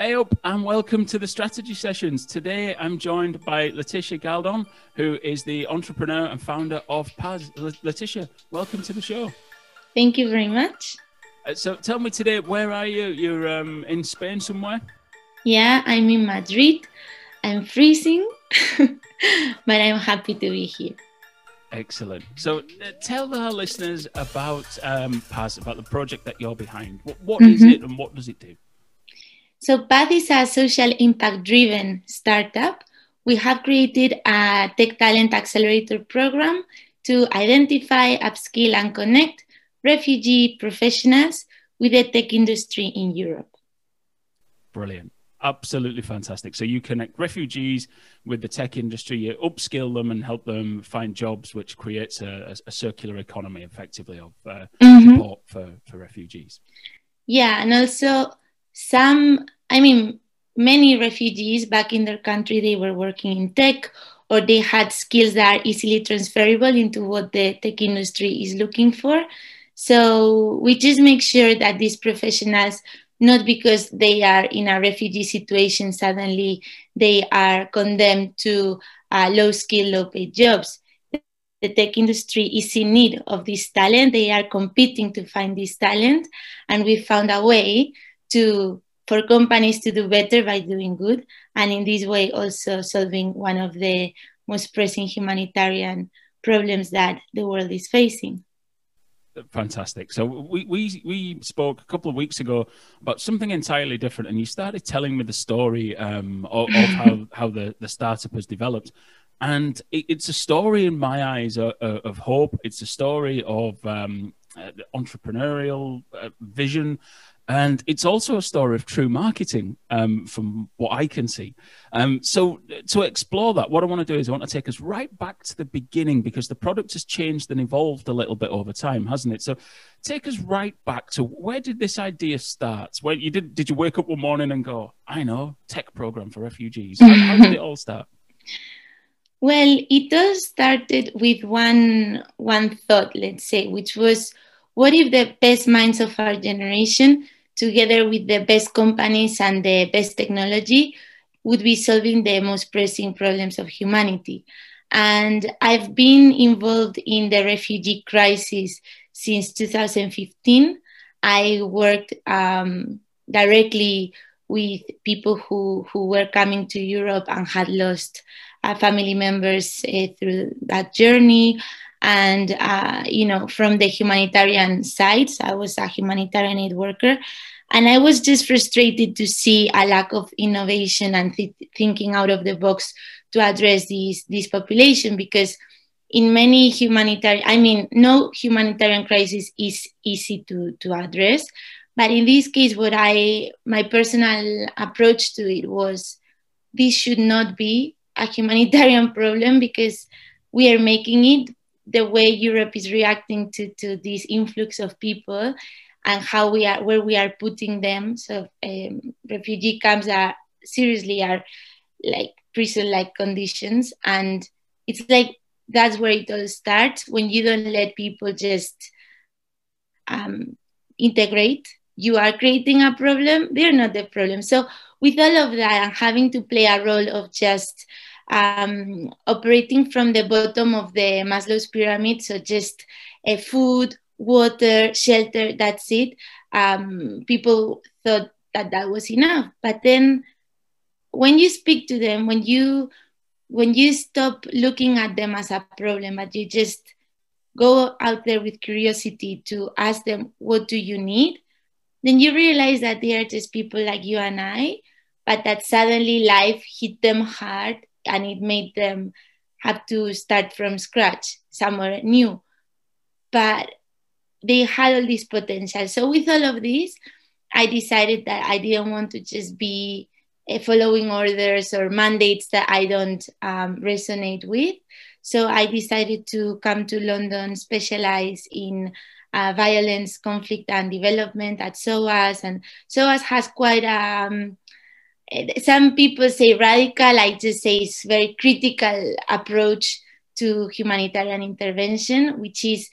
Hey up and welcome to the strategy sessions. Today I'm joined by Letitia Galdon, who is the entrepreneur and founder of Path. Letitia, welcome to the show. Thank you very much. Uh, so tell me today, where are you? You're um, in Spain somewhere? Yeah, I'm in Madrid. I'm freezing, but I'm happy to be here. Excellent. So, uh, tell our listeners about um, Path, about the project that you're behind. What, what mm-hmm. is it and what does it do? So, Path is a social impact driven startup. We have created a tech talent accelerator program to identify, upskill, and connect refugee professionals with the tech industry in Europe. Brilliant absolutely fantastic. So you connect refugees with the tech industry, you upskill them and help them find jobs, which creates a, a circular economy effectively of uh, mm-hmm. support for, for refugees. Yeah, and also some, I mean, many refugees back in their country, they were working in tech or they had skills that are easily transferable into what the tech industry is looking for. So we just make sure that these professionals not because they are in a refugee situation, suddenly they are condemned to uh, low skill, low paid jobs. The tech industry is in need of this talent. They are competing to find this talent. And we found a way to for companies to do better by doing good. And in this way, also solving one of the most pressing humanitarian problems that the world is facing fantastic. So we, we we spoke a couple of weeks ago about something entirely different, and you started telling me the story um, of, of how how the the startup has developed, and it, it's a story in my eyes of, of hope. It's a story of um, uh, entrepreneurial uh, vision and it's also a story of true marketing um, from what I can see. Um, so, to explore that, what I want to do is I want to take us right back to the beginning because the product has changed and evolved a little bit over time, hasn't it? So, take us right back to where did this idea start? Where you did? Did you wake up one morning and go, "I know, tech program for refugees"? How, how did it all start? Well, it all started with one one thought, let's say, which was, what if the best minds of our generation together with the best companies and the best technology, would be solving the most pressing problems of humanity. And I've been involved in the refugee crisis since 2015. I worked um, directly with people who, who were coming to Europe and had lost uh, family members uh, through that journey. And, uh, you know, from the humanitarian side, I was a humanitarian aid worker. And I was just frustrated to see a lack of innovation and th- thinking out of the box to address these, this population because in many humanitarian, I mean, no humanitarian crisis is easy to, to address. But in this case, what I, my personal approach to it was this should not be a humanitarian problem because we are making it the way Europe is reacting to, to this influx of people and how we are where we are putting them. So um, refugee camps are seriously are like prison-like conditions, and it's like that's where it all starts when you don't let people just um, integrate. You are creating a problem. They're not the problem. So with all of that and having to play a role of just um, operating from the bottom of the Maslow's pyramid, so just a food, water, shelter, that's it. Um, people thought that that was enough. But then when you speak to them, when you when you stop looking at them as a problem, but you just go out there with curiosity to ask them, what do you need? Then you realize that they are just people like you and I, but that suddenly life hit them hard and it made them have to start from scratch somewhere new. But they had all this potential. So with all of this, I decided that I didn't want to just be uh, following orders or mandates that I don't um, resonate with. So I decided to come to London, specialize in uh, violence, conflict, and development at SOAS. And SOAS has quite um, eh, some people say radical. I just say it's very critical approach to humanitarian intervention, which is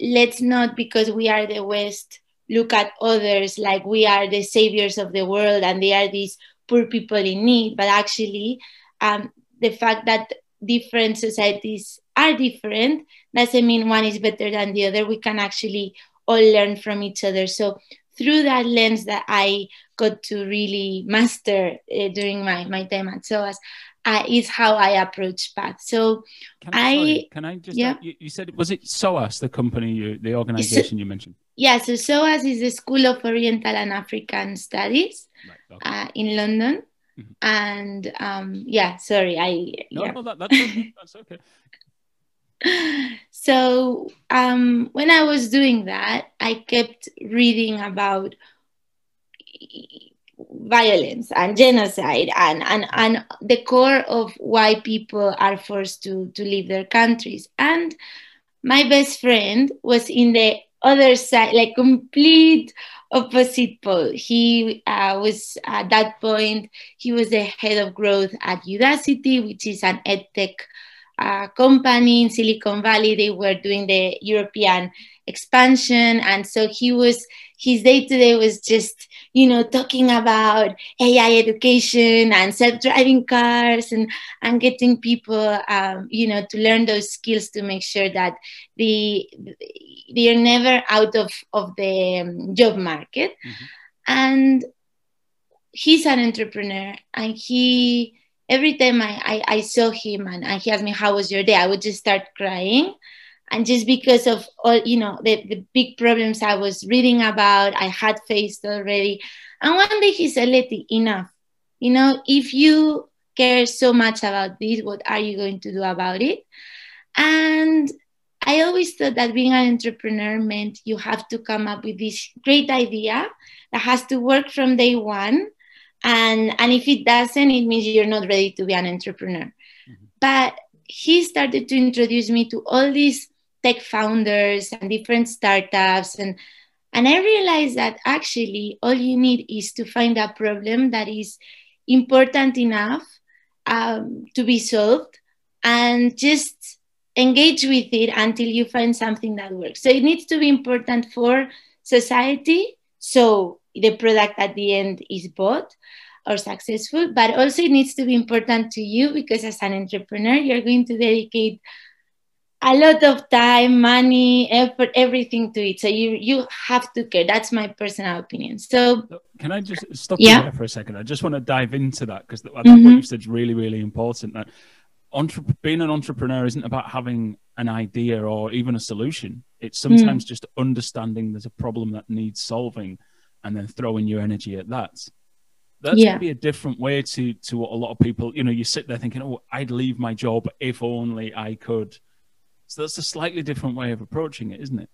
let's not, because we are the West, look at others like we are the saviors of the world and they are these poor people in need, but actually, um, the fact that different societies are different doesn't mean one is better than the other. We can actually all learn from each other. So through that lens that I got to really master uh, during my, my time at SOAS uh, is how I approach path. So can I, I sorry, can I just yeah. You, you, said was it SOAS the company you the organization so, you mentioned? Yeah, so SOAS is the School of Oriental and African Studies right, okay. uh, in London. Mm-hmm. And um, yeah, sorry, I no, yeah. no, that, that's okay. That's okay. So um, when I was doing that, I kept reading about violence and genocide and, and, and the core of why people are forced to, to leave their countries. And my best friend was in the other side, like complete opposite pole. He uh, was at that point, he was the head of growth at Udacity, which is an edtech uh, company in Silicon Valley. They were doing the European expansion. And so he was, his day to day was just, you know, talking about AI education and self driving cars and, and getting people, um, you know, to learn those skills to make sure that the, they are never out of, of the um, job market. Mm-hmm. And he's an entrepreneur and he, every time I, I, I, saw him and, and he asked me, How was your day? I would just start crying. And just because of all, you know, the, the big problems I was reading about, I had faced already. And one day he said, Letty, enough. You know, if you care so much about this, what are you going to do about it? And I always thought that being an entrepreneur meant you have to come up with this great idea that has to work from day one and and if it doesn't it means you're not ready to be an entrepreneur. Mm-hmm. but he started to introduce me to all these tech founders and different startups. And and i realized that actually all you need is to find a problem that is important enough um, to be solved and just engage with it until you find something that works. So it needs to be important for society. So the product at the end is bought or successful, but also it needs to be important to you because as an entrepreneur, you're going to dedicate a lot of time, money, effort, everything to it. So you you have to care. That's my personal opinion. So can I just stop yeah. you there for a second? I just want to dive into that because I think mm-hmm. what you said is really, really important. That entre- being an entrepreneur isn't about having an idea or even a solution. It's sometimes mm. just understanding there's a problem that needs solving and then throwing your energy at that. That's yeah. gonna be a different way to to what a lot of people, you know, you sit there thinking, Oh, I'd leave my job if only I could. So that's a slightly different way of approaching it, isn't it?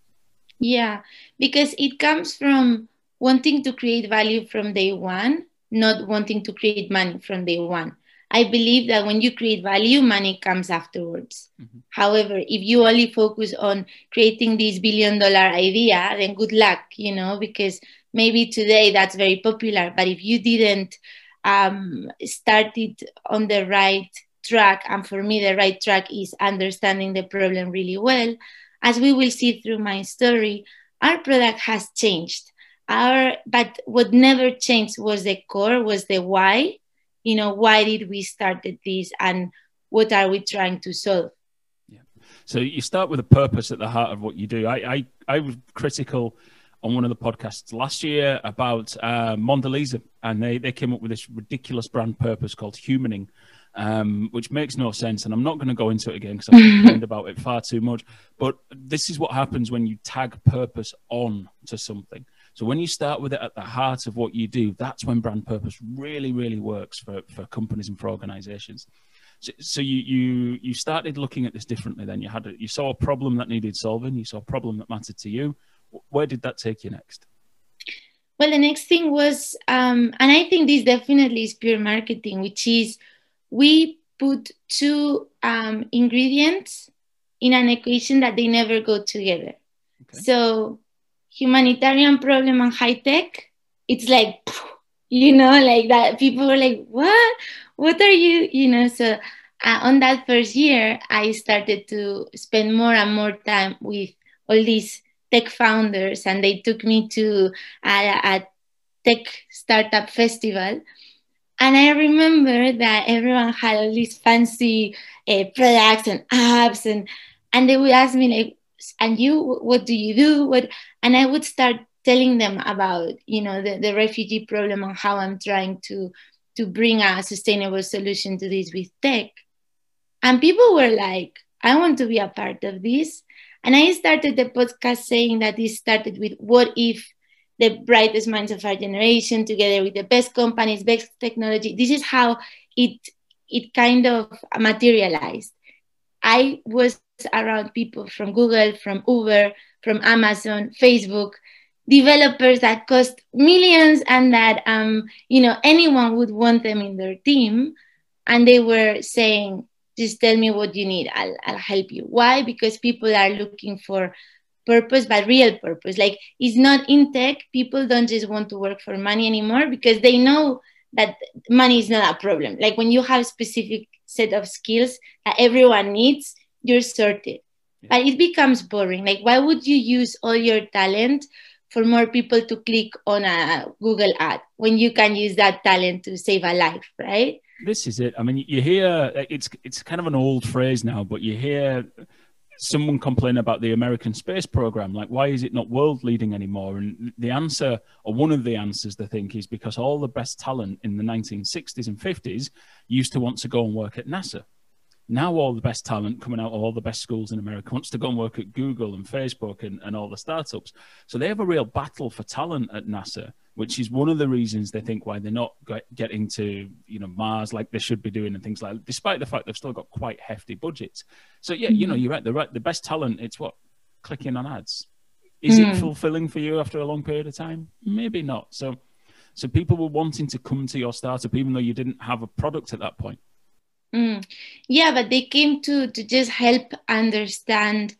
Yeah, because it comes from wanting to create value from day one, not wanting to create money from day one. I believe that when you create value, money comes afterwards. Mm-hmm. However, if you only focus on creating this billion dollar idea, then good luck, you know, because maybe today that's very popular, but if you didn't um, start it on the right track, and for me, the right track is understanding the problem really well, as we will see through my story, our product has changed. Our, but what never changed was the core, was the why. You know, why did we started this, and what are we trying to solve? Yeah. So you start with a purpose at the heart of what you do. I I, I was critical on one of the podcasts last year about uh, Mondelez, and they, they came up with this ridiculous brand purpose called humaning, um, which makes no sense. And I'm not going to go into it again because I've complained about it far too much. But this is what happens when you tag purpose on to something. So when you start with it at the heart of what you do, that's when brand purpose really, really works for, for companies and for organizations. So, so you, you you started looking at this differently. Then you had a, you saw a problem that needed solving. You saw a problem that mattered to you where did that take you next? Well, the next thing was, um, and I think this definitely is pure marketing, which is we put two um, ingredients in an equation that they never go together. Okay. So, humanitarian problem and high tech, it's like, you know, like that. People were like, what? What are you, you know? So, uh, on that first year, I started to spend more and more time with all these tech founders and they took me to a, a tech startup festival. And I remember that everyone had all these fancy uh, products and apps, and and they would ask me like, "And you, what do you do?" What, and I would start telling them about you know the, the refugee problem and how I'm trying to to bring a sustainable solution to this with tech. And people were like, "I want to be a part of this." And I started the podcast saying that it started with what if the brightest minds of our generation together with the best companies, best technology. This is how it it kind of materialized. I was around people from Google, from Uber, from Amazon, Facebook, developers that cost millions and that um, you know anyone would want them in their team. And they were saying, just tell me what you need. I'll, I'll help you. Why? Because people are looking for purpose but real purpose. Like it's not in tech. People don't just want to work for money anymore because they know that money is not a problem. Like when you have a specific set of skills that everyone needs you're sorted. Yeah. but it becomes boring. Like why would you use all your talent for more people to click on a google ad when you can use that talent to save a life right this is it. I mean, you hear it's it's kind of an old phrase now, but you hear someone complain about the American space program, like why is it not world leading anymore? And the answer, or one of the answers, they think, is because all the best talent in the 1960s and 50s used to want to go and work at NASA. Now all the best talent coming out of all the best schools in America wants to go and work at Google and Facebook and, and all the startups. So they have a real battle for talent at NASA which is one of the reasons they think why they're not getting to you know Mars like they should be doing and things like. That, despite the fact they've still got quite hefty budgets. So yeah, you know mm-hmm. you're right. The right, the best talent. It's what clicking on ads. Is mm. it fulfilling for you after a long period of time? Maybe not. So, so people were wanting to come to your startup even though you didn't have a product at that point. Mm. Yeah, but they came to to just help understand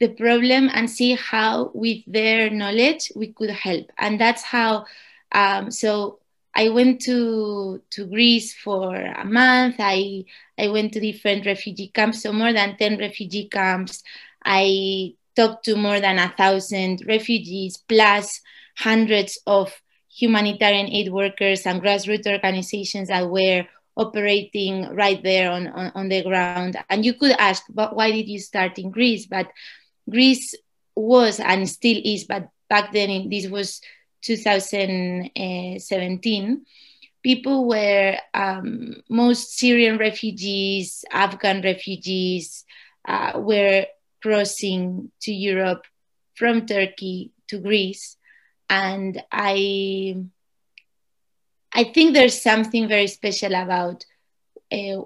the problem and see how with their knowledge we could help. And that's how um, so i went to to greece for a month. I i went to different refugee camps. So more than 10 refugee camps. I talked to more than a thousand refugees plus hundreds of humanitarian aid workers and grassroots organizations that were operating right there on, on, on the ground. And you could ask but why did you start in greece? But Greece was and still is, but back then in, this was 2017. People were um, most Syrian refugees, Afghan refugees uh, were crossing to Europe from Turkey to Greece, and I I think there's something very special about uh,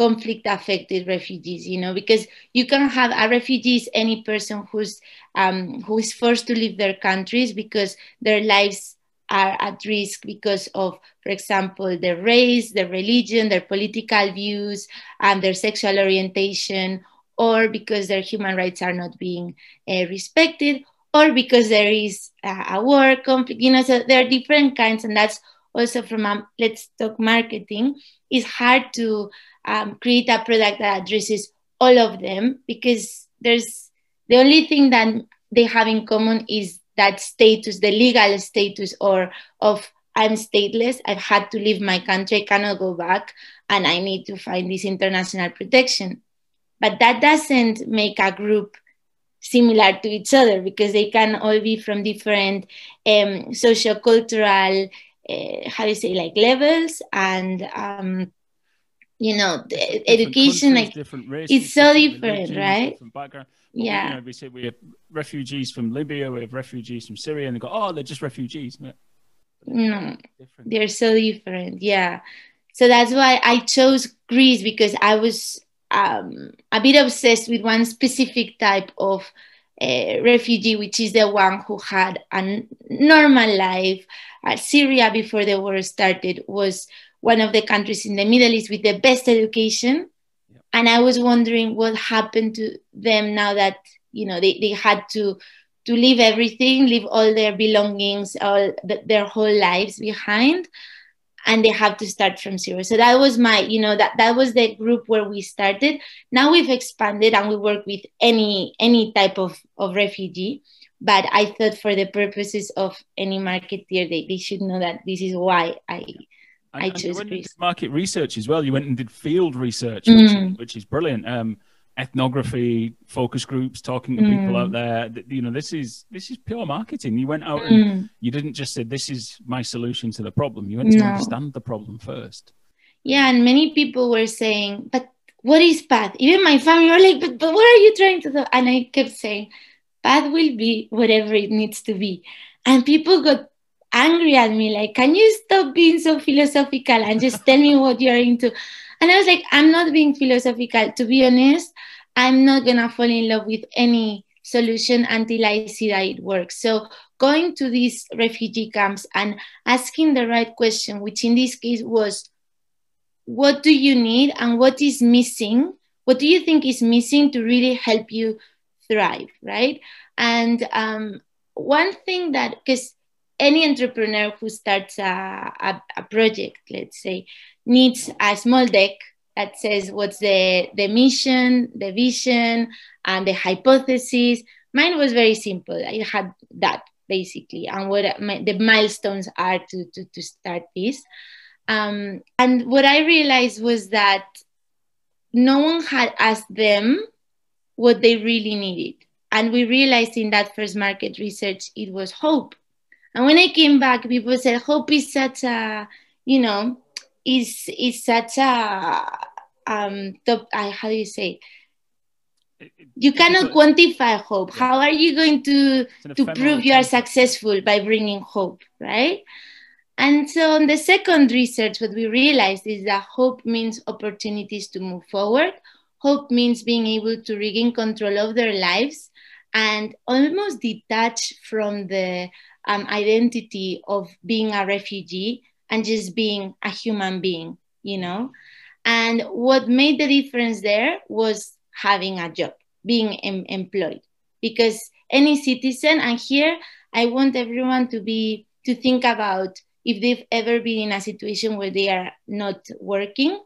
conflict affected refugees you know because you can have a refugee refugees any person who's um, who is forced to leave their countries because their lives are at risk because of for example their race their religion their political views and their sexual orientation or because their human rights are not being uh, respected or because there is a war conflict you know so there are different kinds and that's also from um, let's talk marketing it's hard to um, create a product that addresses all of them because there's the only thing that they have in common is that status, the legal status or of I'm stateless, I've had to leave my country, I cannot go back, and I need to find this international protection. But that doesn't make a group similar to each other because they can all be from different um, socio-cultural, uh, how do you say, like levels and um, you know education like different races, it's so different right? different background. Yeah you know, we say we have refugees from libya we have refugees from syria and they go oh they're just refugees. No. They're so different. Yeah. So that's why i chose greece because i was um, a bit obsessed with one specific type of uh, refugee, which is the one who had a normal life. Uh, Syria, before the war started, was one of the countries in the Middle East with the best education. Yep. And I was wondering what happened to them now that you know they, they had to to leave everything, leave all their belongings, all the, their whole lives behind. And they have to start from zero. So that was my, you know, that that was the group where we started. Now we've expanded and we work with any any type of, of refugee. But I thought for the purposes of any marketeer, they, they should know that this is why I I and, chose and Greece. market research as well. You went and did field research, which, Mm. which is brilliant. Um, ethnography, focus groups, talking to people Mm. out there. You know, this is this is pure marketing. You went out and Mm. you didn't just say this is my solution to the problem. You went to understand the problem first. Yeah, and many people were saying, but what is path? Even my family were like, but, but what are you trying to do? And I kept saying, path will be whatever it needs to be. And people got angry at me, like, can you stop being so philosophical and just tell me what you're into? And I was like, I'm not being philosophical. To be honest, I'm not gonna fall in love with any solution until I see that it works. So going to these refugee camps and asking the right question, which in this case was, what do you need and what is missing what do you think is missing to really help you thrive right and um, one thing that because any entrepreneur who starts a, a, a project let's say needs a small deck that says what's the the mission the vision and the hypothesis mine was very simple i had that basically and what my, the milestones are to, to, to start this um, and what I realized was that no one had asked them what they really needed. And we realized in that first market research, it was hope. And when I came back, people said, hope is such a, you know, is is such a um top, uh, how do you say? You cannot quantify hope. How are you going to to prove you are successful by bringing hope, right? And so, on the second research, what we realized is that hope means opportunities to move forward. Hope means being able to regain control of their lives and almost detach from the um, identity of being a refugee and just being a human being, you know? And what made the difference there was having a job, being em- employed. Because any citizen, and here I want everyone to be, to think about if they've ever been in a situation where they are not working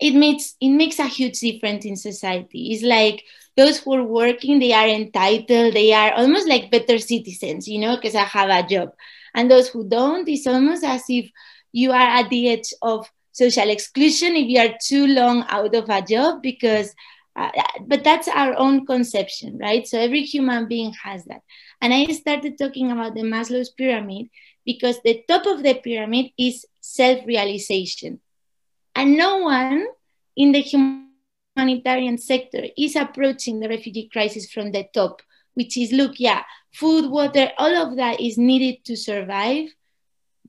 it makes it makes a huge difference in society it's like those who are working they are entitled they are almost like better citizens you know because i have a job. And those who don't it's almost as if you are at the edge of social exclusion if you are too long out of a job because uh, but that's our own conception right? So every human being has that. And i started talking about the maslow's pyramid because the top of the pyramid is self realization. And no one in the humanitarian sector is approaching the refugee crisis from the top, which is look, yeah, food, water, all of that is needed to survive.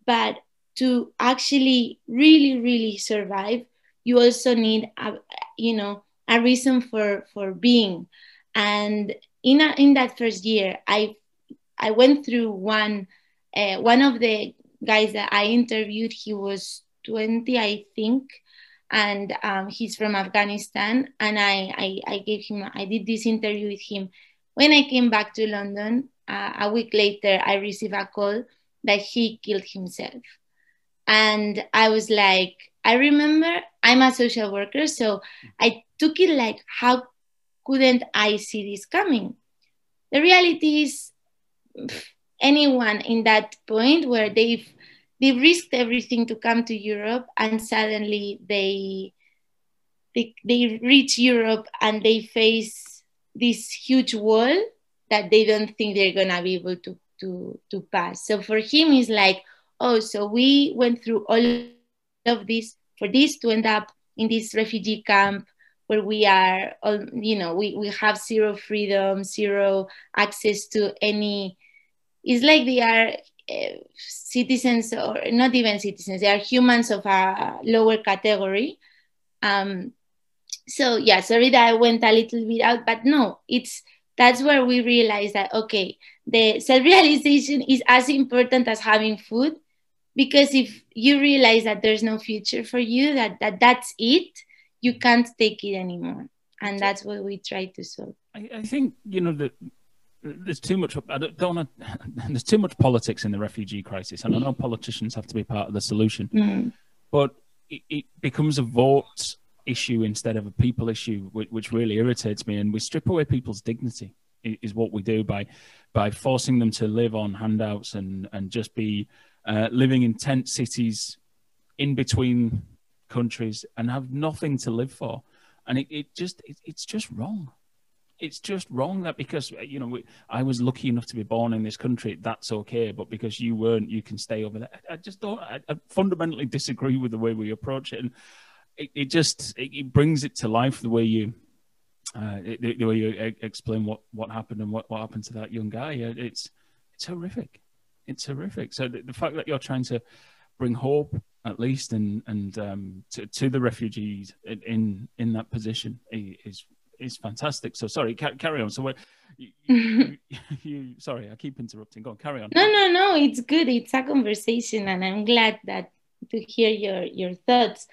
But to actually really, really survive, you also need, a, you know, a reason for, for being. And in, a, in that first year, I, I went through one uh, one of the guys that I interviewed, he was 20, I think, and um, he's from Afghanistan. And I, I, I, gave him, I did this interview with him. When I came back to London, uh, a week later, I received a call that he killed himself. And I was like, I remember I'm a social worker, so I took it like, how couldn't I see this coming? The reality is, anyone in that point where they've they risked everything to come to Europe and suddenly they they, they reach Europe and they face this huge wall that they don't think they're gonna be able to to to pass. So for him it's like, oh, so we went through all of this for this to end up in this refugee camp where we are all, you know, we, we have zero freedom, zero access to any it's like they are uh, citizens or not even citizens they are humans of a lower category. Um, so yeah sorry that i went a little bit out but no it's that's where we realize that okay the self-realization is as important as having food because if you realize that there's no future for you that, that that's it you can't take it anymore. And that's what we try to solve. I, I think you know that there's too much. I don't, don't want to. There's too much politics in the refugee crisis, and I know politicians have to be part of the solution, mm. but it, it, becomes a vote issue instead of a people issue, which, which really irritates me. And we strip away people's dignity is what we do by by forcing them to live on handouts and and just be uh, living in tent cities in between countries and have nothing to live for and it, it just it, it's just wrong it's just wrong that because you know I was lucky enough to be born in this country, that's okay. But because you weren't, you can stay over there. I just don't. I, I fundamentally disagree with the way we approach it, and it, it just it, it, brings it to life the way you. Uh, the, the way you explain what, what happened and what, what happened to that young guy, it's it's horrific. It's horrific. So the, the fact that you're trying to bring hope at least and and um, to, to the refugees in in that position is is fantastic. So sorry, ca- carry on. So what? You, you, you, sorry, I keep interrupting. Go on, carry on. No, no, no. It's good. It's a conversation, and I'm glad that to hear your your thoughts.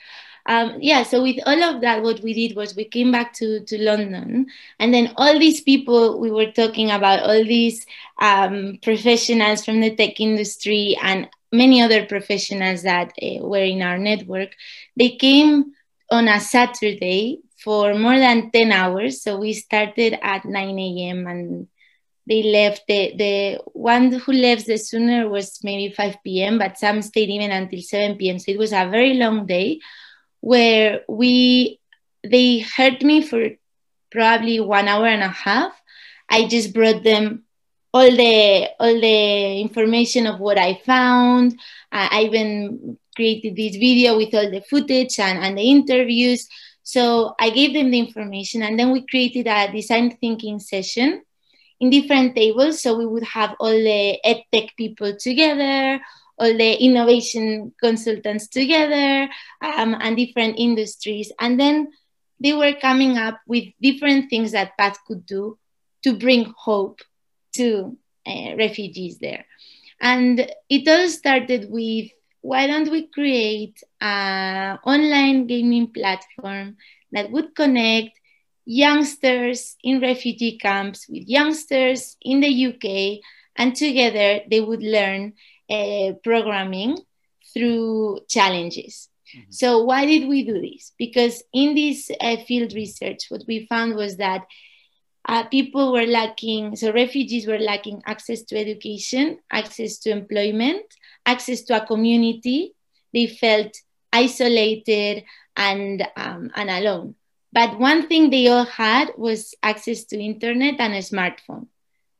Um, yeah. So with all of that, what we did was we came back to to London, and then all these people we were talking about, all these um, professionals from the tech industry and many other professionals that uh, were in our network, they came on a Saturday for more than 10 hours. So we started at 9 a.m. and they left. The, the one who left the sooner was maybe 5 p.m., but some stayed even until 7 p.m. So it was a very long day where we they heard me for probably one hour and a half. I just brought them all the all the information of what I found. I even created this video with all the footage and, and the interviews. So I gave them the information and then we created a design thinking session in different tables. So we would have all the edtech people together, all the innovation consultants together, um, and different industries. And then they were coming up with different things that Path could do to bring hope to uh, refugees there. And it all started with why don't we create an online gaming platform that would connect youngsters in refugee camps with youngsters in the UK, and together they would learn uh, programming through challenges. Mm-hmm. So, why did we do this? Because in this uh, field research, what we found was that uh, people were lacking, so refugees were lacking access to education, access to employment, access to a community. They felt isolated and, um, and alone. But one thing they all had was access to internet and a smartphone.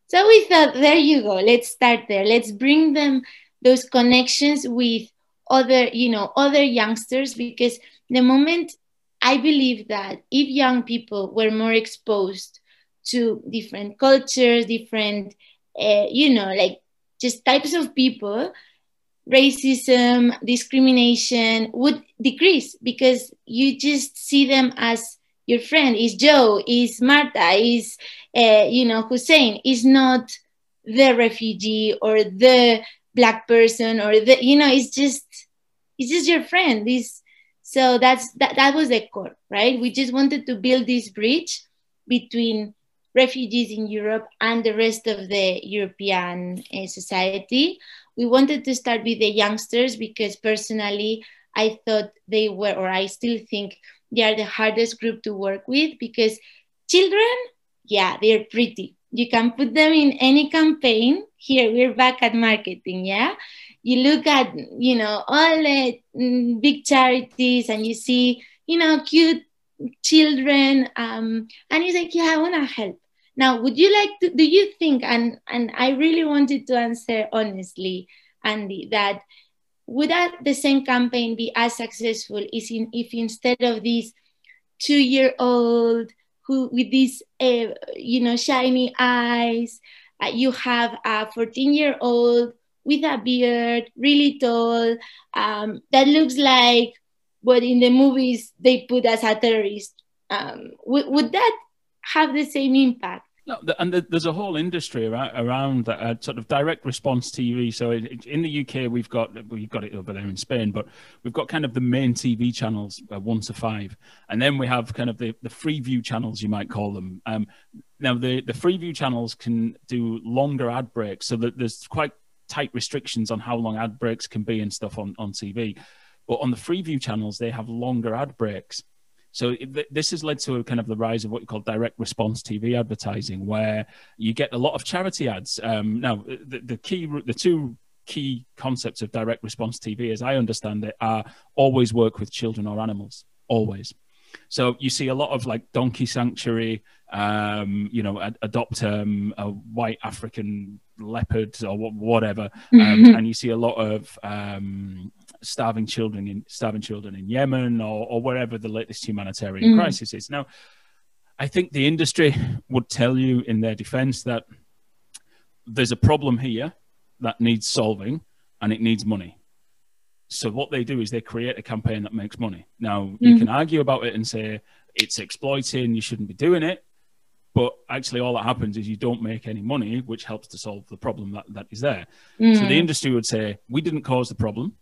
So we thought, there you go, let's start there. Let's bring them those connections with other, you know, other youngsters because the moment I believe that if young people were more exposed to different cultures, different, uh, you know, like just types of people, racism, discrimination would decrease because you just see them as your friend. Is Joe? Is Marta? Is uh, you know Hussein? Is not the refugee or the black person or the you know it's just it's just your friend. This so that's that that was the core, right? We just wanted to build this bridge between refugees in Europe and the rest of the European uh, society. We wanted to start with the youngsters because personally, I thought they were, or I still think they are the hardest group to work with because children, yeah, they're pretty. You can put them in any campaign. Here, we're back at marketing, yeah? You look at, you know, all the mm, big charities and you see, you know, cute children um, and he's like yeah i want to help now, would you like to, do you think, and, and I really wanted to answer honestly, Andy, that would that the same campaign be as successful is in, if instead of this two year old who with these uh, you know shiny eyes uh, you have a 14 year old with a beard really tall um, that looks like what in the movies they put as a terrorist um, would, would that have the same impact? No, and there's a whole industry around that uh, sort of direct response TV. So in the UK, we've got we've got it over there in Spain, but we've got kind of the main TV channels, uh, one to five, and then we have kind of the the free view channels, you might call them. Um, now the the free view channels can do longer ad breaks, so that there's quite tight restrictions on how long ad breaks can be and stuff on on TV. But on the free view channels, they have longer ad breaks. So this has led to a kind of the rise of what you call direct response TV advertising, where you get a lot of charity ads. Um, now, the, the key, the two key concepts of direct response TV, as I understand it, are always work with children or animals, always. So you see a lot of like donkey sanctuary, um, you know, ad- adopt um, a white African leopard or whatever, um, and you see a lot of um, starving children in starving children in Yemen or, or wherever the latest humanitarian mm. crisis is. Now, I think the industry would tell you in their defense that there's a problem here that needs solving and it needs money. So what they do is they create a campaign that makes money. Now mm. you can argue about it and say it's exploiting, you shouldn't be doing it. But actually, all that happens is you don't make any money, which helps to solve the problem that, that is there. Mm. So the mm. industry would say, We didn't cause the problem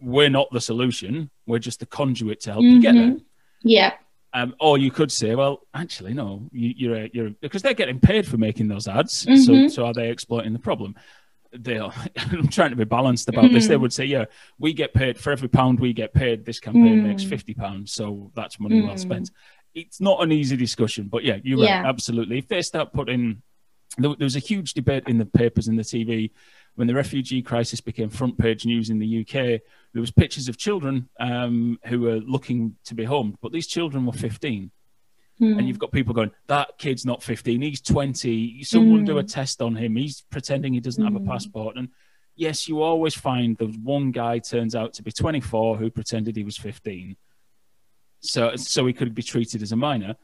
we're not the solution. We're just the conduit to help mm-hmm. you get there. Mm-hmm. Yeah. Um, or you could say, well, actually, no, you, are a, you're because they're getting paid for making those ads. Mm-hmm. So, so are they exploiting the problem? They are. I'm trying to be balanced about mm-hmm. this. They mm-hmm. would say, yeah, we get paid for every pound we get paid. This campaign makes mm. fifty pounds, so that's money well spent. Mm. It's not an easy discussion, but yeah, you're yeah. right. Absolutely. If they start putting, there, there was a huge debate in the papers and the TV when the refugee crisis became front page news in the UK, there was pictures of children um, who were looking to be homed, but these children were 15. Mm. And you've got people going, that kid's not 15, he's 20. Someone mm. do a hmm. test on him. He's pretending he doesn't mm. have a hmm. passport. And yes, you always find the one guy turns out to be 24 who pretended he was 15. So, so he could be treated as a minor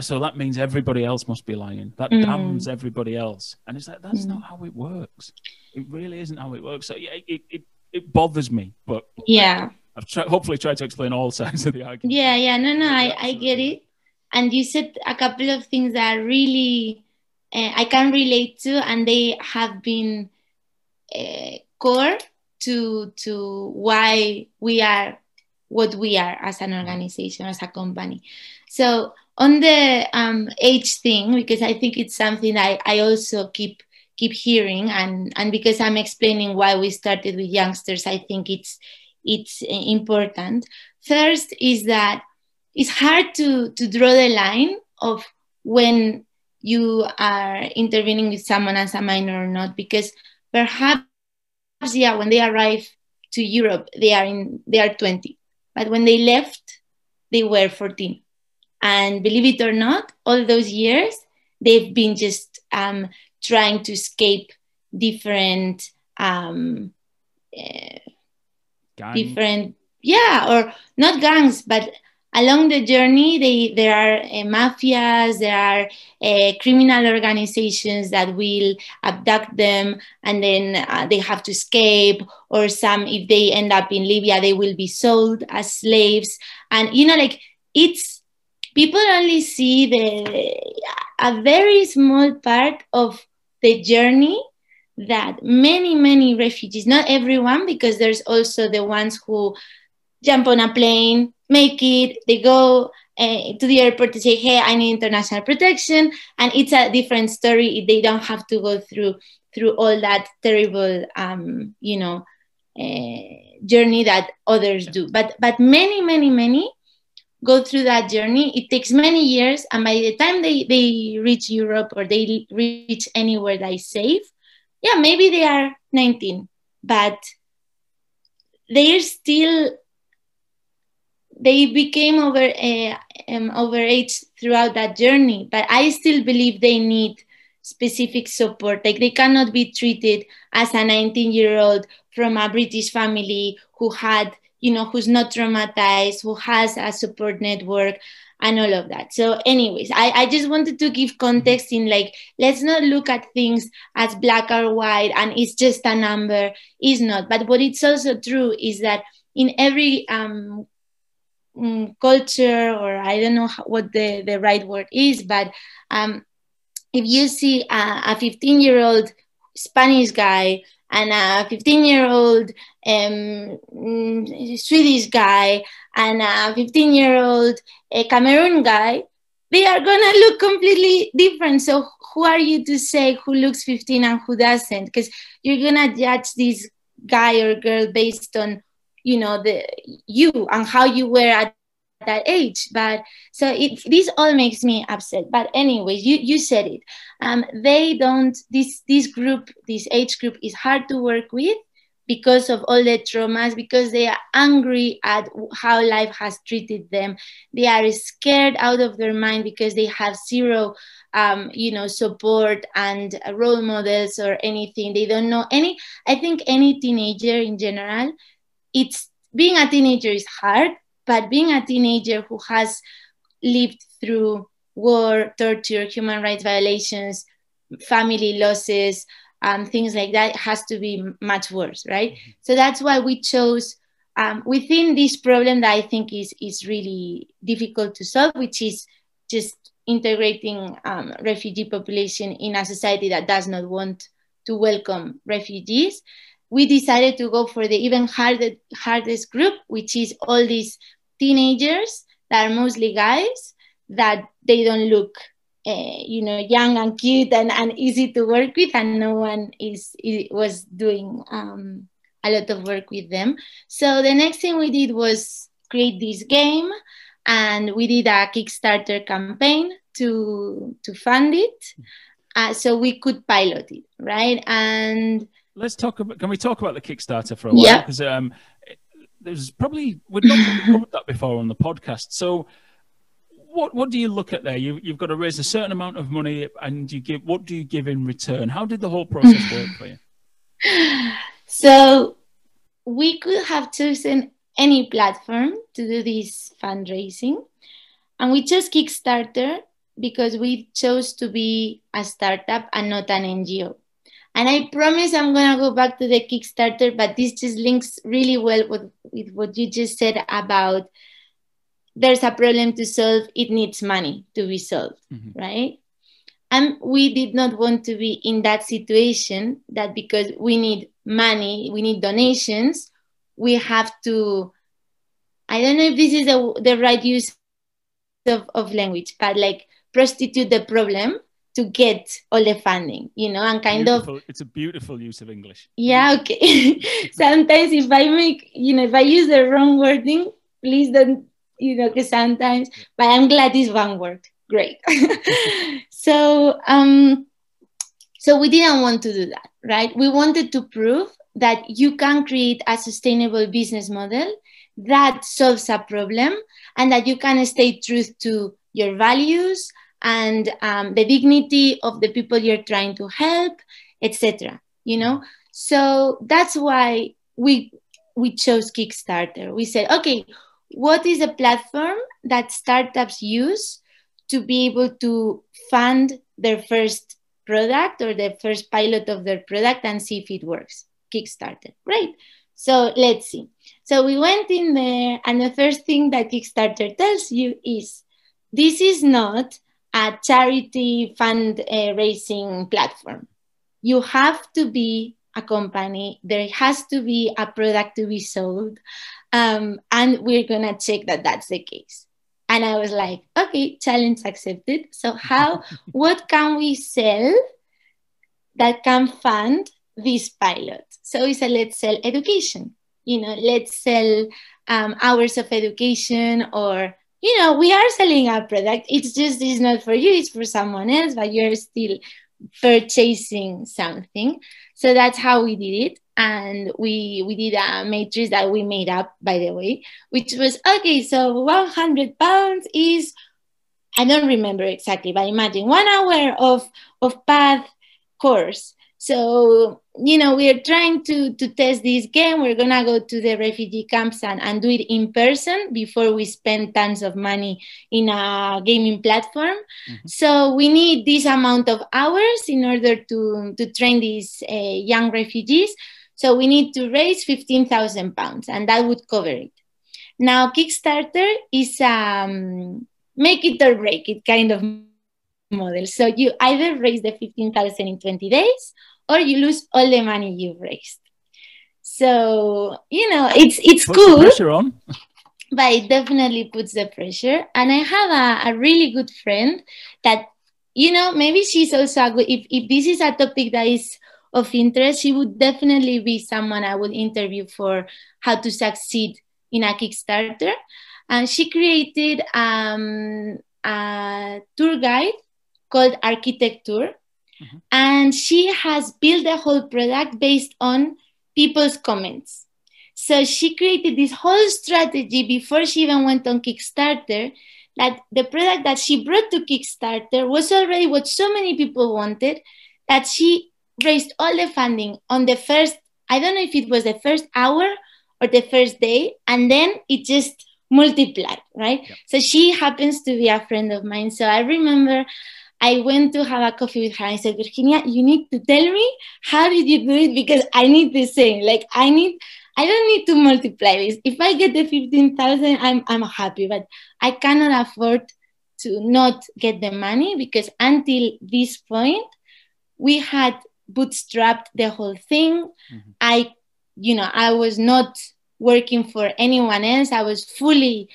so that means everybody else must be lying. That mm. damns everybody else. And it's like that's mm. not how it works. It really isn't how it works. So yeah, it it, it bothers me, but yeah, I've tried, hopefully tried to explain all sides of the argument. Yeah, yeah, no, no, I, I get it. And you said a couple of things that really uh, I can relate to, and they have been uh, core to to why we are what we are as an organization, as a company. So on the um, age thing, because I think it's something I, I also keep keep hearing, and and because I'm explaining why we started with youngsters, I think it's it's important. First is that it's hard to to draw the line of when you are intervening with someone as a minor or not, because perhaps yeah, when they arrive to Europe, they are in they are 20, but when they left, they were 14 and believe it or not, all those years, they've been just um, trying to escape different, um, uh, different, yeah, or not gangs, but along the journey, they, there are uh, mafias, there are uh, criminal organizations that will abduct them and then uh, they have to escape. Or some, if they end up in Libya, they will be sold as slaves. And, you know, like it's people only see the a very small part of the journey that many many refugees not everyone because there's also the ones who jump on a plane make it they go uh, to the airport to say hey i need international protection and it's a different story they don't have to go through through all that terrible um, you know uh, journey that others do. But but many many many go through that journey. It takes many years, and by the time they, they reach Europe or they reach anywhere that is safe, yeah, maybe they are 19, but they are still they became over uh, um, overage throughout that journey. But I still believe they need specific support. Like they cannot be treated as a 19 year old from a British family who had you know who's not traumatized who has a support network and all of that. So anyways I, I just wanted to give context in like let's not look at things as black or white and it's just a number. Is not. But what it's also true is that in every um, um, culture, or I don't know what the, the right word is, but um, if you see a 15 year old Spanish guy and a 15 year old um, mm, Swedish guy and a 15 year old a Cameroon guy, they are gonna look completely different. So who are you to say who looks 15 and who doesn't? Because you're gonna judge this guy or girl based on you know the you and how you were at that age but so it this all makes me upset but anyways you you said it um they don't this this group this age group is hard to work with because of all the traumas because they are angry at how life has treated them. They are scared out of their mind because they have zero um, you know support and role models or anything. They don't know any i think any teenager in general it's being a teenager is hard but being a teenager who has lived through war torture human rights violations family losses um, things like that has to be much worse right mm-hmm. so that's why we chose um, within this problem that i think is is really difficult to solve which is just integrating um, refugee population in a society that does not want to welcome refugees, we decided to go for the even harder, hardest group, which is all these teenagers that are mostly guys that they don't look, uh, you know, young and cute and, and easy to work with, and no one is, was doing um, a lot of work with them. So the next thing we did was create this game and we did a Kickstarter campaign to to fund it, uh, so we could pilot it, right? And let's talk about. Can we talk about the Kickstarter for a while? Yeah. Because um, there's probably we've not covered that before on the podcast. So, what what do you look at there? You you've got to raise a certain amount of money, and you give. What do you give in return? How did the whole process work for you? So, we could have chosen any platform to do this fundraising. And we chose Kickstarter because we chose to be a startup and not an NGO. And I promise I'm to go back to the Kickstarter, but this just links really well with, with what you just said about there's a problem to solve, it needs money to be solved, mm-hmm. right? And we did not want to be in that situation that because we need money, we need donations, we have to i don't know if this is the, the right use of, of language but like prostitute the problem to get all the funding you know and kind beautiful. of it's a beautiful use of english yeah okay sometimes if i make you know if i use the wrong wording please don't you know because sometimes but i'm glad this one worked. Great. So um so we didn't want to do that right? We wanted to prove that you can create a sustainable business model that solves a problem and that you can stay true to your values and um, the dignity of the people you're trying to help etc you know? So that's why we we chose kickstarter. We said okay what is a platform that startups use to be able to fund their first product or the first pilot of their product and see if it works Kickstarter. Great. So let's see. So we went in there, and the first thing that Kickstarter tells you is this is not a charity fundraising uh, platform. You have to be a company, there has to be a product to be sold, um, and we're gonna check that that's the case. And I was like, okay, challenge accepted. So, how, what can we sell that can fund this pilot? So we said, let's sell education. You know, let's sell um, hours of education or you know, we are selling a product. It's just it's not for you, it's for someone else, but you're still purchasing something. So that's how we did it. And we we did a matrix that we made up, by the way, which was okay, so 100 pounds is I don't remember exactly, but imagine one hour of of path course so, you know, we are trying to, to test this game. We're going to go to the refugee camps and, and do it in person before we spend tons of money in a gaming platform. Mm-hmm. So, we need this amount of hours in order to, to train these uh, young refugees. So, we need to raise 15,000 pounds, and that would cover it. Now, Kickstarter is um, make it or break it kind of model. So you either raise the 15,000 in 20 days or you lose all the money you've raised. So, you know, it's it's Puts cool. pressure on. but it definitely puts the pressure. And I have a, a really good friend that, you know, maybe she's also a good, if, if this is a topic that is of interest, she would definitely be someone I would interview for how to succeed in a Kickstarter. And she created um, a tour guide called Architecture. Mhm. And she has built a whole product based on people's comments. So she created this whole strategy before she even went on Kickstarter that the product that she brought to Kickstarter was already what so many people wanted that she raised all the funding on the first, I don't know if it was the first hour or the first day, and then it just multiplied, right? Yep. So she happens to be a friend of mine. So I remember I went to have a coffee with her. I said, Virginia, you need to tell me how did you do it because I need the same. Like I need, I don't need to multiply this. If I get the fifteen thousand, I'm I'm happy. But I cannot afford to not get the money because until this point, we had bootstrapped the whole thing. Mhm. I, you know, I was not working for anyone else. I was fully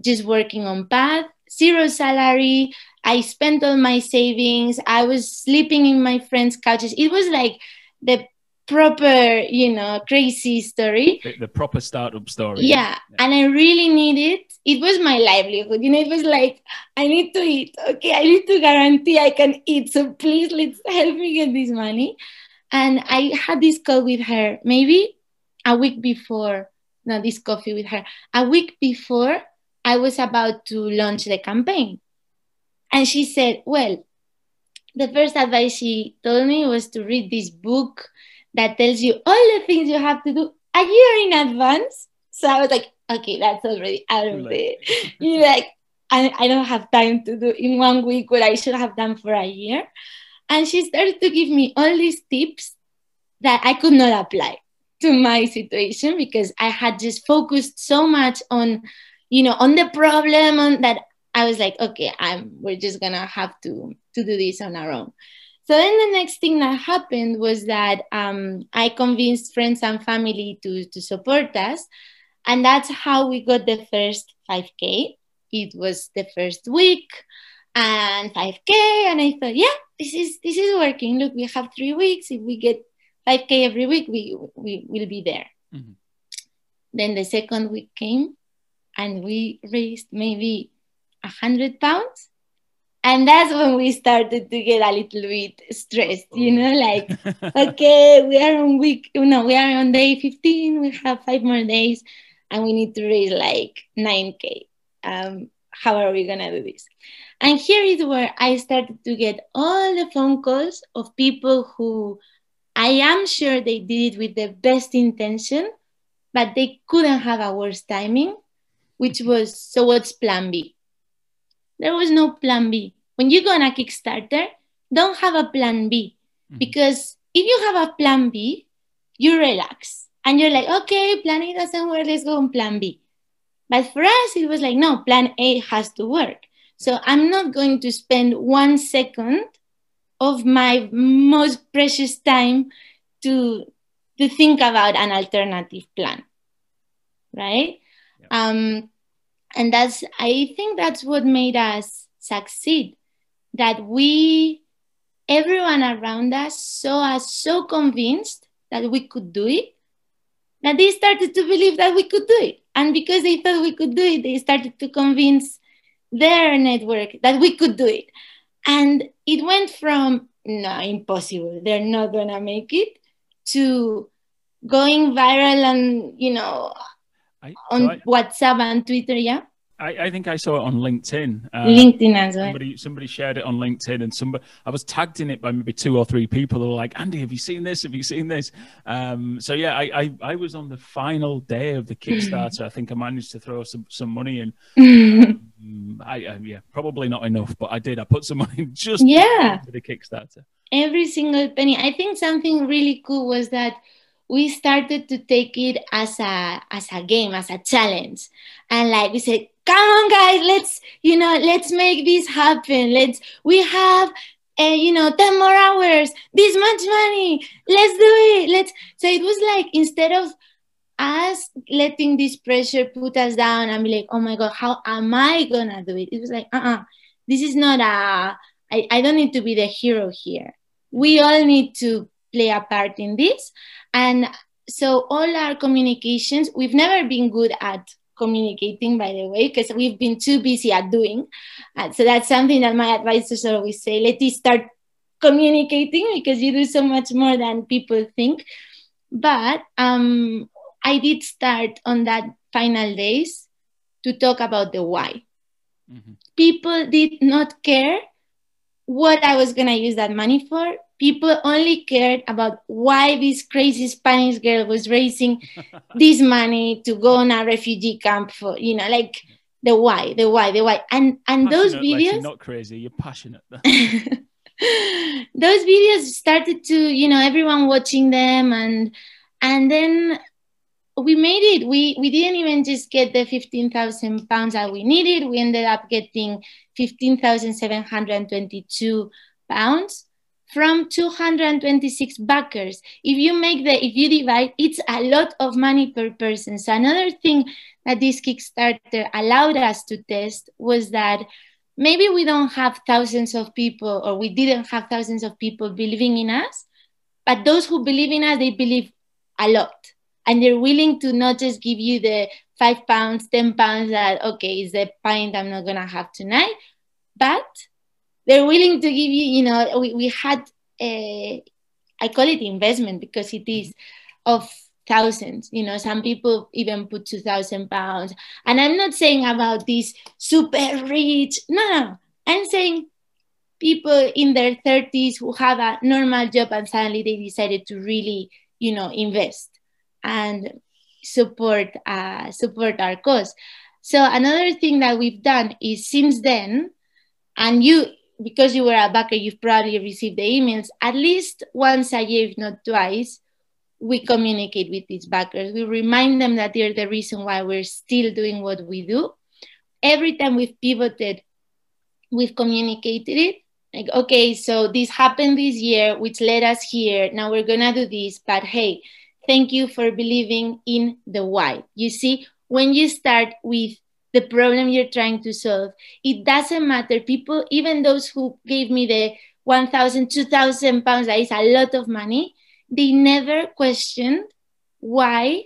just working on path, zero salary. I spent all my savings. I was sleeping in my friends' couches. It was like the proper, you know, crazy story. The, the proper startup story. Yeah, and I really needed. It It was my livelihood. You know, it was like I need to eat. Okay, I need to guarantee I can eat. So please, let's help me get this money. And I had this call with her maybe a week before. No, this coffee with her a week before I was about to launch the campaign, and she said, "Well." The first advice she told me was to read this book that tells you all the things you have to do a year in advance. So I was like, okay, that's already out of the, late. you like, I, I don't have time to do in one week what I should have done for a year. And she started to give me all these tips that I could not apply to my situation because I had just focused so much on, you know, on the problem on that I was like, okay, I'm we're just gonna have to to do this on our own. So then the next thing that happened was that um, I convinced friends and family to, to support us. And that's how we got the first 5K. It was the first week and 5K. And I thought, yeah, this is this is working. Look, we have three weeks. If we get 5K every week, we, we will be there. Mhm. Then the second week came and we raised maybe a hundred pounds. And that's when we started to get a little bit stressed, you know, like okay, we are on week, no, we are on day 15, we have five more days, and we need to raise like 9K. Um, how are we gonna do this? And here is where I started to get all the phone calls of people who I am sure they did it with the best intention, but they couldn't have a worse timing, which was so what's plan B? There was no plan B. When you go on a Kickstarter, don't have a plan B Mhm. because if you have a plan B, you relax and you're like, okay, plan A doesn't work, let's go on plan B. But for us, it was like, no, plan A has to work. So I'm not going to spend one second of my most precious time to, to think about an alternative plan. Right? Yeah. Um, and that's, I think that's what made us succeed. That we, everyone around us saw us so convinced that we could do it that they started to believe that we could do it. And because they thought we could do it, they started to convince their network that we could do it. And it went from, no, impossible, they're not gonna make it, to going viral and, you know, I, on I, WhatsApp and Twitter, yeah? I, I think I saw it on LinkedIn. Uh, LinkedIn as well. Somebody somebody shared it on LinkedIn, and somebody I was tagged in it by maybe two or three people who were like, "Andy, have you seen this? Have you seen this?" Um, so yeah, I, I I was on the final day of the Kickstarter. I think I managed to throw some some money in. Um, I, I yeah, probably not enough, but I did. I put some money in just Yeah. for the Kickstarter. every single penny. I think something really cool was that we started to take it as a as a game, as a challenge, and like we said, come on, guys, let's you know, let's make this happen. Let's we have. Uh, you know, 10 more hours, this much money, let's do it. Let's so it was like instead of us letting this pressure put us down and be like, oh my God, how am I gonna do it? It was like, uh-uh, this is not a, I, I don't need to be the hero here. We all need to play a part in this. And so all our communications, we've never been good at communicating, by the way, because we've been too busy at doing. Uh, so that's something that my advisors always say, let us start communicating because you do so much more than people think. But um, I did start on that final days to talk about the why. Mm-hmm. People did not care what I was going to use that money for. People only cared about why this crazy Spanish girl was raising this money to go on a refugee camp for, you know, like the why, the why, the why. And and passionate, those videos like you're not crazy, you're passionate. those videos started to, you know, everyone watching them and and then we made it. We we didn't even just get the fifteen thousand pounds that we needed. We ended up getting fifteen thousand seven hundred twenty-two pounds from 226 backers. If you make the, if you divide, it's a lot of money per person. So another thing that this Kickstarter allowed us to test was that maybe we don't have thousands of people or we didn't have thousands of people believing in us, but those who believe in us, they believe a lot and they're willing to not just give you the five pounds, 10 pounds that, okay, is the pint I'm not gonna have tonight, but they're willing to give you, you know, we, we had, a, I call it investment because it is of thousands, you know, some people even put 2,000 pounds. And I'm not saying about these super rich, no, no, I'm saying people in their 30s who have a normal job and suddenly they decided to really, you know, invest and support uh, support our cause. So another thing that we've done is since then, and you because you were a backer, you've probably received the emails at least once a year, if not twice. We communicate with these backers. We remind them that they're the reason why we're still doing what we do. Every time we've pivoted, we've communicated it. Like, okay, so this happened this year, which led us here. Now we're gonna do this, but hey, Thank you for believing in the why. You see, when you start with the problem you're trying to solve, it doesn't matter. People, even those who gave me the 1,000, 2,000 pounds, that is a lot of money, they never questioned why,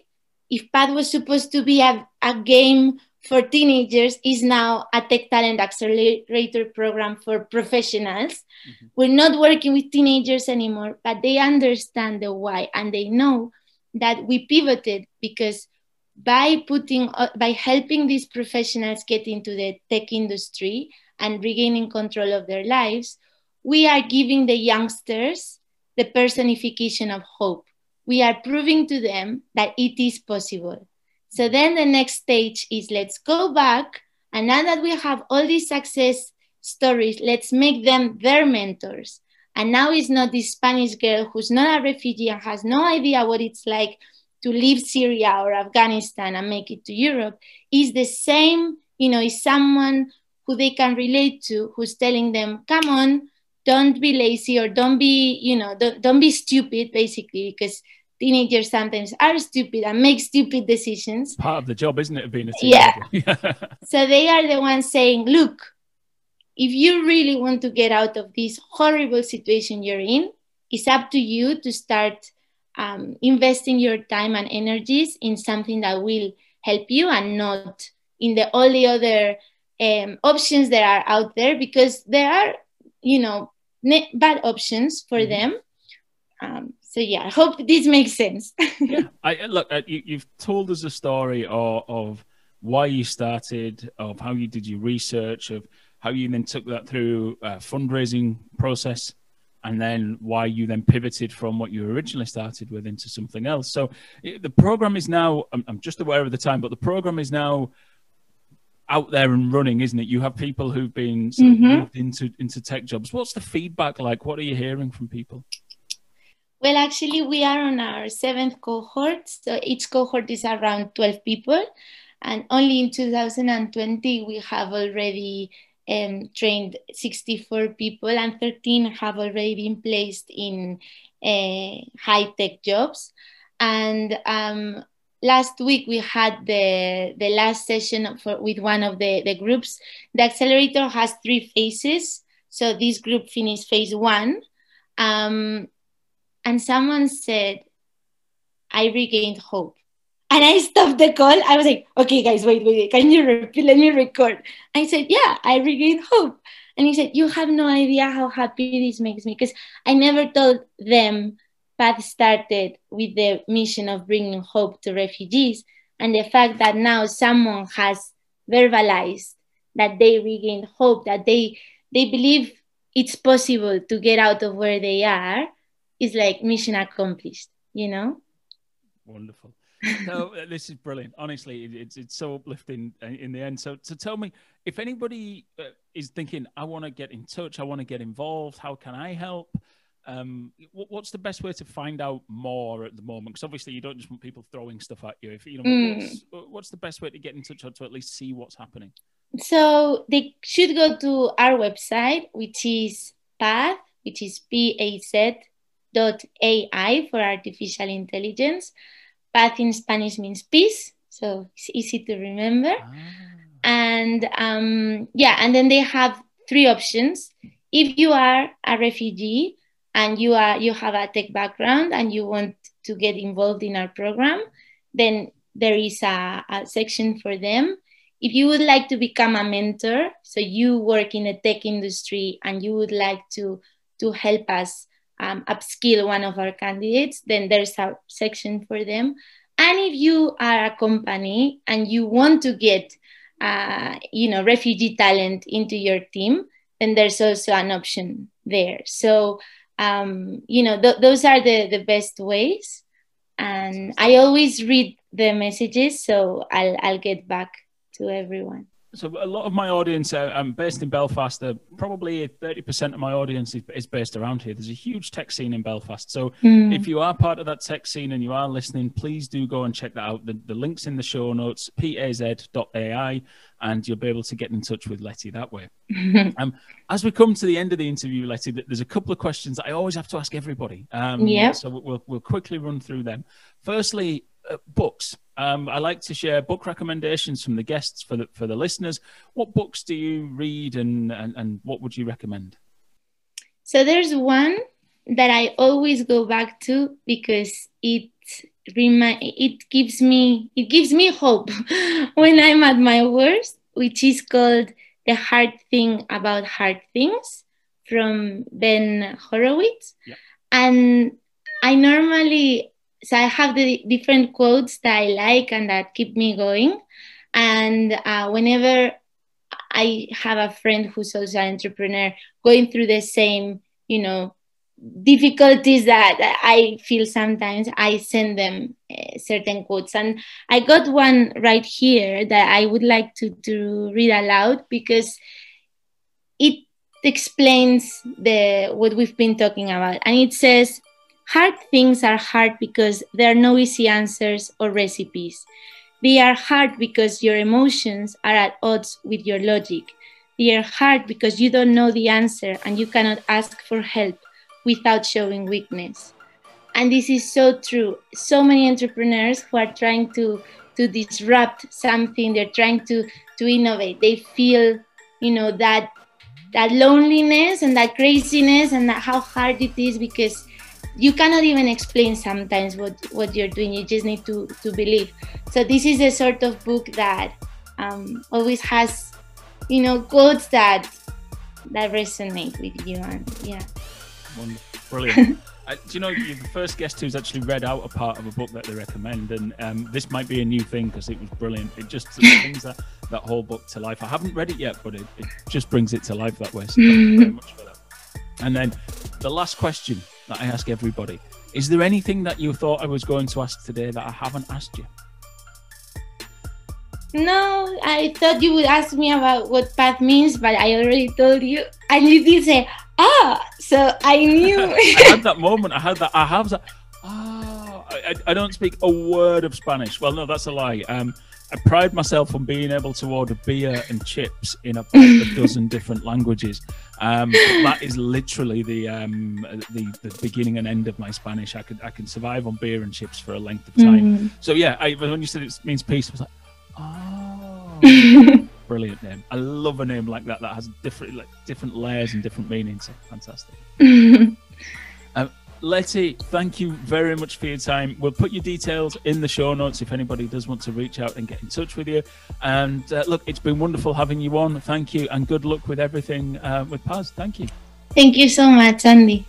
if Path was supposed to be a, a game for teenagers, is now a tech talent accelerator program for professionals. Mm-hmm. We're not working with teenagers anymore, but they understand the why and they know that we pivoted because by putting uh, by helping these professionals get into the tech industry and regaining control of their lives we are giving the youngsters the personification of hope. We are proving to them that it is possible. So then the next stage is let's go back and now that we have all these success stories let's make them their mentors. And now it's not this Spanish girl who's not a refugee and has no idea what it's like to leave Syria or Afghanistan and make it to Europe. Is the same, you know, is someone who they can relate to who's telling them, come on, don't be lazy or don't be, you know, don't, don't be stupid, basically, because teenagers sometimes are stupid and make stupid decisions. Part of the job, isn't it, of being a teenager? Yeah. so they are the ones saying, look, if you really want to get out of this horrible situation you're in, it's up to you to start um, investing your time and energies in something that will help you and not in the all the other um, options that are out there because there are, you know, bad options for mm-hmm. them. Um, so yeah, I hope this makes sense. yeah, I look. Uh, you, have told us a story of, of why you started, of how you did your research, of how you then took that through a fundraising process and then why you then pivoted from what you originally started with into something else. So the program is now, I'm, I'm just aware of the time, but the program is now out there and running, isn't it? You have people who've been mm-hmm. moved into into tech jobs. What's the feedback like? What are you hearing from people? Well, actually, we are on our seventh cohort. So each cohort is around 12 people. And only in 2020, we have already um, trained 64 people, and 13 have already been placed in uh, high tech jobs. And um, last week we had the the last session for, with one of the, the groups. The accelerator has three phases. So this group finished phase one. Um, and someone said, I regained hope. And I stopped the call. I was like, okay, guys, wait, wait, can you repeat? Let me record. I said, yeah, I regained hope. And he said, you have no idea how happy this makes me because I never told them Path started with the mission of bringing hope to refugees. And the fact that now someone has verbalized that they regained hope, that they, they believe it's possible to get out of where they are, is like mission accomplished, you know? Wonderful. No, uh, this is brilliant. Honestly, it's it's so uplifting uh, in the end. So, so tell me, if anybody uh, is thinking, I want to get in touch, I want to get involved, how can I help? Um, what's the best way to find out more at the moment? Because obviously, you don't just want people throwing stuff at you. If you know, mm. what's, what's the best way to get in touch or to at least see what's happening? So they should go to our website, which is PATH, which is P A Z dot AI for artificial intelligence. Path in Spanish means peace, so it's easy to remember. Ah. And um, yeah, and then they have three options. If you are a refugee and you are you have a tech background and you want to get involved in our program, then there is a, a section for them. If you would like to become a mentor, so you work in the tech industry and you would like to to help us um, upskill one of our candidates, then there's a section for them. And if you are a company and you want to get, uh, you know, refugee talent into your team, then there's also an option there. So, um, you know, th- those are the, the best ways. And I always read the messages, so I'll, I'll get back to everyone. So a lot of my audience, uh, I'm based in Belfast. Uh, probably 30% of my audience is, is, based around here. There's a huge tech scene in Belfast. So mm. if you are part of that tech scene and you are listening, please do go and check that out. The, the link's in the show notes, paz.ai, and you'll be able to get in touch with Letty that way. um, as we come to the end of the interview, Letty, there's a couple of questions that I always have to ask everybody. Um, yeah. So we'll, we'll quickly run through them. Firstly, uh, books. Um, I like to share book recommendations from the guests for the for the listeners. What books do you read, and and, and what would you recommend? So there's one that I always go back to because it remind it gives me it gives me hope when I'm at my worst, which is called "The Hard Thing About Hard Things" from Ben Horowitz, yeah. and I normally so I have the different quotes that I like and that keep me going. And uh, whenever I have a friend who's also an entrepreneur going through the same, you know, difficulties that I feel sometimes, I send them uh, certain quotes. And I got one right here that I would like to, to read aloud because it explains the what we've been talking about. And it says, Hard things are hard because there are no easy answers or recipes. They are hard because your emotions are at odds with your logic. They are hard because you don't know the answer and you cannot ask for help without showing weakness. And this is so true. So many entrepreneurs who are trying to, to disrupt something, they're trying to, to innovate. They feel, you know, that that loneliness and that craziness and that how hard it is because you cannot even explain sometimes what what you're doing. You just need to to believe. So this is a sort of book that um, always has you know quotes that that resonate with you and yeah. Wonderful. brilliant. Uh, do you know you're the first guest who's actually read out a part of a book that they recommend and um, this might be a new thing because it was brilliant. It just brings that, that whole book to life. I haven't read it yet but it, it just brings it to life that way so thank you very much for that. And then the last question that I ask everybody. Is there anything that you thought I was going to ask today that I haven't asked you? No, I thought you would ask me about what path means, but I already told you. And you did say, ah, so I knew. I had that moment. I had that. I have that. Oh, I, I don't speak a word of Spanish. Well, no, that's a lie. Um, I pride myself on being able to order beer and chips in about a dozen different languages. Um, that is literally the, um, the the beginning and end of my Spanish. I could I can survive on beer and chips for a length of time. Mm. So yeah, I, when you said it means peace, I was like, oh, brilliant name. I love a name like that that has different like different layers and different meanings. Fantastic. um, Letty, thank you very much for your time. We'll put your details in the show notes if anybody does want to reach out and get in touch with you. And uh, look, it's been wonderful having you on. Thank you, and good luck with everything uh, with Paz. Thank you. Thank you so much, Andy.